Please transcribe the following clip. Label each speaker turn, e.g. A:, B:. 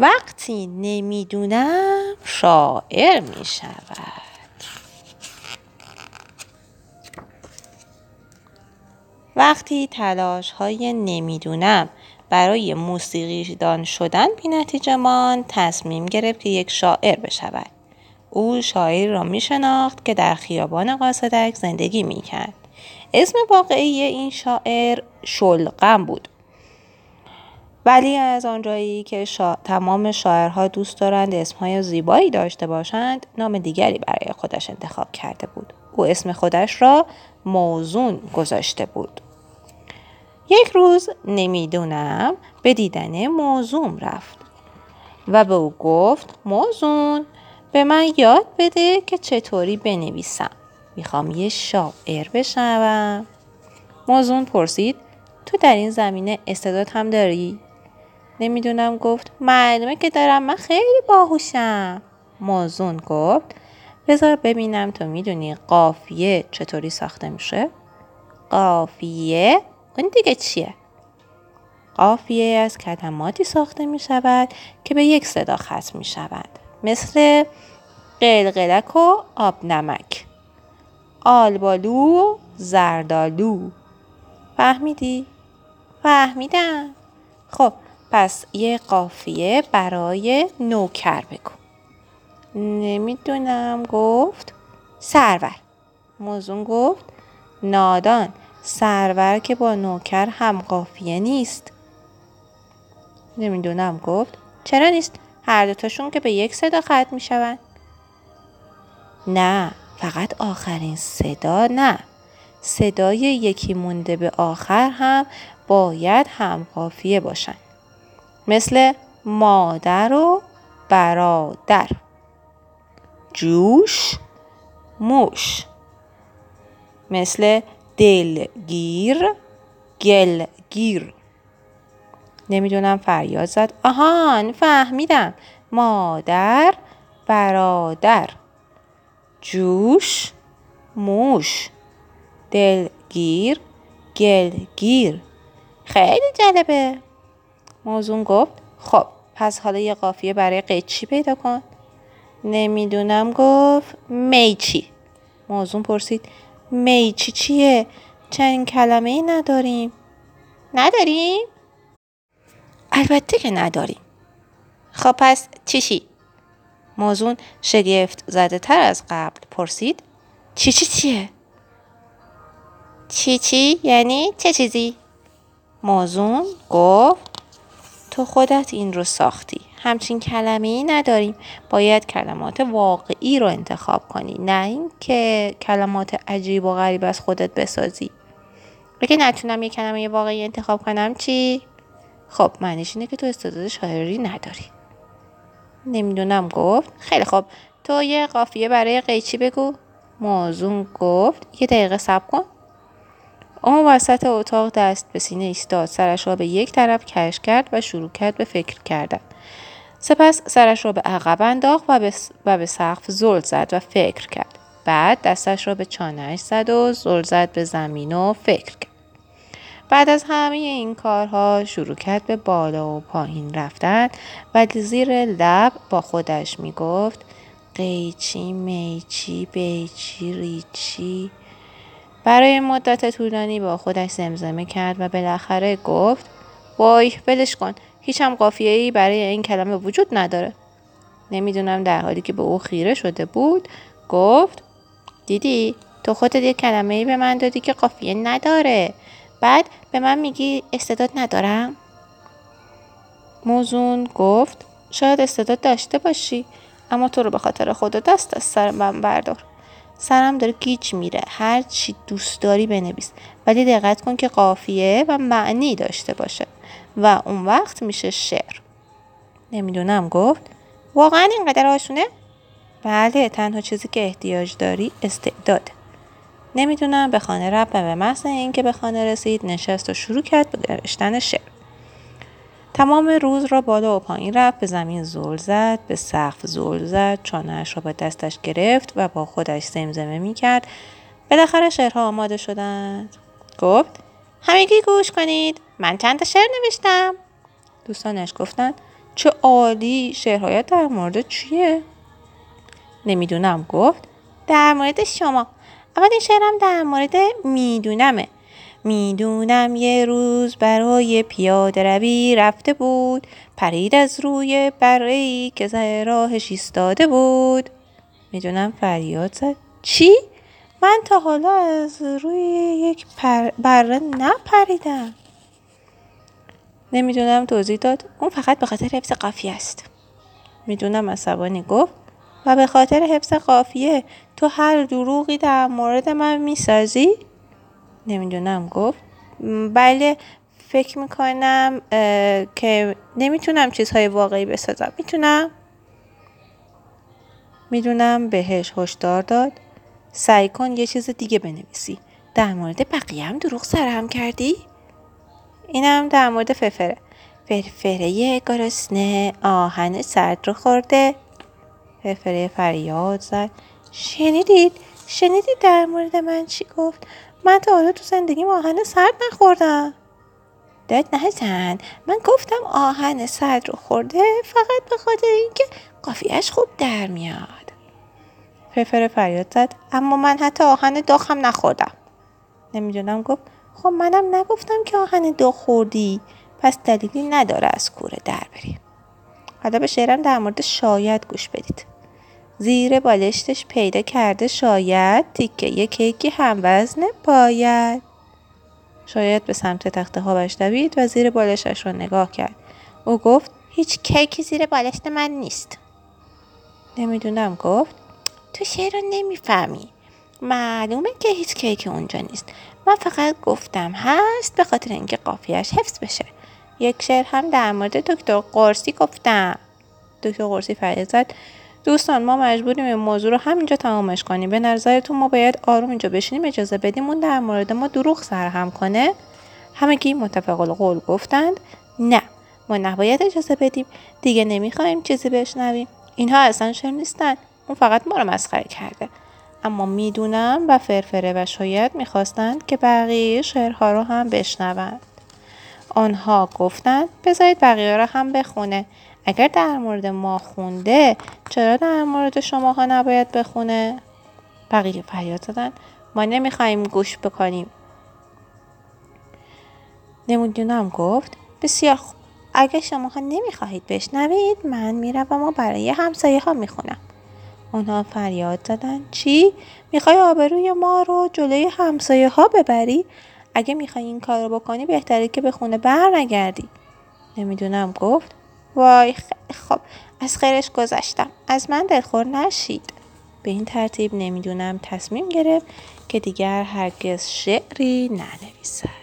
A: وقتی نمی‌دونم شاعر می شود وقتی تلاش های نمی‌دونم برای موسیقی دان شدن بی نتیجه مان تصمیم گرفت که یک شاعر بشود. او شاعری را می شناخت که در خیابان قاصدک زندگی می کرد. اسم واقعی این شاعر شلقم بود. ولی از آنجایی که شا... تمام شاعرها دوست دارند اسمهای زیبایی داشته باشند نام دیگری برای خودش انتخاب کرده بود. او اسم خودش را موزون گذاشته بود. یک روز نمی‌دونم به دیدن موزون رفت و به او گفت موزون به من یاد بده که چطوری بنویسم. می‌خوام یه شاعر بشنوم. موزون پرسید تو در این زمینه استعداد هم داری؟ نمی‌دونم گفت معلومه که دارم من خیلی باهوشم. موزون گفت بذار ببینم تو می‌دونی قافیه چطوری ساخته میشه؟ قافیه؟ اون دیگه چیه؟ قافیه از کلماتی ساخته می شود که به یک صدا ختم می شود مثل قلقلک و آب نمک آلبالو زردالو. فهمیدی؟ فهمیدم. خب پس یه قافیه برای نوکر بگو. نمی‌دونم. گفت سرور. موزون گفت نادان سرور که با نوکر هم قافیه نیست. نمی‌دونم. گفت چرا نیست؟ هر دوتاشون که به یک صدا ختم می شوند نه فقط آخرین صدا نه. صدای یکی مونده به آخر هم باید هم قافیه باشن مثل مادر و برادر. جوش موش. مثل دلگیر گلگیر. نمی‌دونم فریاد زد. آهان فهمیدم. مادر برادر. جوش موش. دلگیر گلگیر. خیلی جالبه. موزون گفت خب پس حالا یه قافیه برای قیچی پیدا کن. نمی‌دونم گفت میچی. موزون پرسید میچی چیه؟ چنین کلمه ای نداریم. نداریم؟ البته که نداریم. خب پس چی؟ موزون شگفت زده تر از قبل پرسید چی چی چیه؟ چی چی؟ یعنی چه چیزی؟ موزون گفت تو خودت این رو ساختی. همچین کلمه ای نداریم. باید کلمات واقعی رو انتخاب کنی نه اینکه کلمات عجیب و غریب از خودت بسازی. اگه نتونم یه کلمه واقعی انتخاب کنم چی؟ خب معنیش اینه که تو استعداد شاعری نداری. نمی‌دونم گفت. خیلی خب تو یه قافیه برای قیچی بگو. موزون گفت. یه دقیقه صبر کن. اون وسط اتاق دست به سینه ایستاد. سرش را به یک طرف کش کرد و شروع کرد به فکر کردن. سپس سرش را به عقب انداخت و به, و به سقف زل زد و فکر کرد. بعد دستش را به چانهش زد و زل زد به زمین و فکر کرد. بعد از همه این کارها شروع کرد به بالا و پایین رفتن و زیر لب با خودش می گفت قیچی میچی بیچی ریچی برای مدت طولانی با خودش زمزمه کرد و بالاخره گفت وای ولش کن. هیچ هم ای برای این کلمه وجود نداره. نمی‌دونم در حالی که به او خیره شده بود گفت دیدی تو خودت یک کلمه ای به من دادی که قافیه نداره. بعد به من میگی استعداد ندارم؟ موزون گفت شاید استعداد داشته باشی اما تو رو به خاطر خدا دست از سر من بردار. سرم داره گیج میره. هر چی دوست داری بنویس. ولی دقت کن که قافیه و معنی داشته باشه. و اون وقت میشه شعر. نمی‌دونم گفت. واقعا اینقدر آسونه بله تنها چیزی که احتیاج داری استعداده نمی‌دونم به خانه رفت و به محض اینکه به خانه رسید نشست و شروع کرد به نوشتن شعر. تمام روز را بالا و پایین رفت به زمین زل زد به سقف زل زد چانهاش را با دستش گرفت و با خودش زمزمه می کرد بالاخره شعرها آماده شدند. گفت همگی گوش کنید من چند تا شعر نوشتم. دوستانش گفتند چه عالی شعرهایت در مورد چیه؟ نمی‌دونم. گفت در مورد شما. اما این شعرم در مورد میدونمه. می‌دونم یه روز برای پیاده روی رفته بود. پرید از روی بره که زه راهش ایستاده بود. می‌دونم فریاد زد. چی؟ من تا حالا از روی یک پر... بره نپریدم. نمی‌دونم توضیح داد. اون فقط به خاطر حفظ قافیه است. می‌دونم عصبانی گفت. و به خاطر حفظ قافیه تو هر دروغی در مورد من می‌سازی؟ نمی‌دونم گفت. بله فکر می‌کنم که نمی‌تونم چیزهای واقعی بسازم. می‌تونم؟ می‌دونم بهش هشدار داد. سعی کن یه چیز دیگه بنویسی. در مورد بقیه هم دروغ سرهم کردی؟ اینم در مورد فرفره. فرفره گرسنه آهن سرد رو خورده. فرفره فریاد زد. شنیدید؟ شنیدید در مورد من چی گفت؟ من تا حالا تو زندگی آهن سرد نخوردم. داد نزن من گفتم آهن سرد رو خورده فقط به خاطر اینکه قافیهش خوب در میاد. فرفره فریاد زد اما من حتی آهن داغ هم نخوردم. نمی‌دونم گفت خب منم نگفتم که آهن داغ خوردی پس دلیلی نداره از کوره در بری حالا به شعرم در مورد شاید گوش بدید. زیر بالشتش پیدا کرده شاید تیکه یه کیکی هم وزن باید. شاید به سمت تخت خوابش دوید و زیر بالشش را نگاه کرد. او گفت هیچ کیکی زیر بالشت من نیست. نمی‌دونم گفت تو شعر رو نمی‌فهمی؟ معلومه که هیچ کیک اونجا نیست. من فقط گفتم هست به خاطر اینکه قافیهش حفظ بشه. یک شعر هم در مورد دکتر قرصی گفتم. دکتر قرصی فریاد زد. دوستان ما مجبوریم این موضوع رو همینجا تمامش کنیم. به نظرتون ما باید آروم اینجا بشینیم اجازه بدیم اون در مورد ما دروغ سرهم کنه؟ همگی متفق القول گفتند. نه ما نباید اجازه بدیم. دیگه نمی‌خوایم چیزی بشنویم. اینها اصلا شعر نیستن. اون فقط ما رو مسخره کرده. اما می‌دونم و فرفره و شاید می‌خواستند که بقیه شعرها رو هم بشنوند. آنها گفتند بذارید بقیه رو هم بخونه. اگر در مورد ما خونده چرا در مورد شماها نباید بخونه؟ بقیه فریاد زدن. ما نمی‌خواهیم گوش بکنیم. نمی‌دونم گفت بسیار خوب. اگر شماها نمی‌خواهید بشنوید من میرم و برای همسایه ها می‌خونم. آنها فریاد زدن. چی؟ می‌خوای آبروی ما رو جلوی همسایه ها ببری؟ اگه می‌خوای این کار رو بکنی بهتره که به خونه بر نگردی نمی‌دونم گفت. وای خب از خیرش گذشتم. از من دلخور نشید. به این ترتیب نمی‌دونم تصمیم گرفت که دیگر هرگز شعری ننویسد.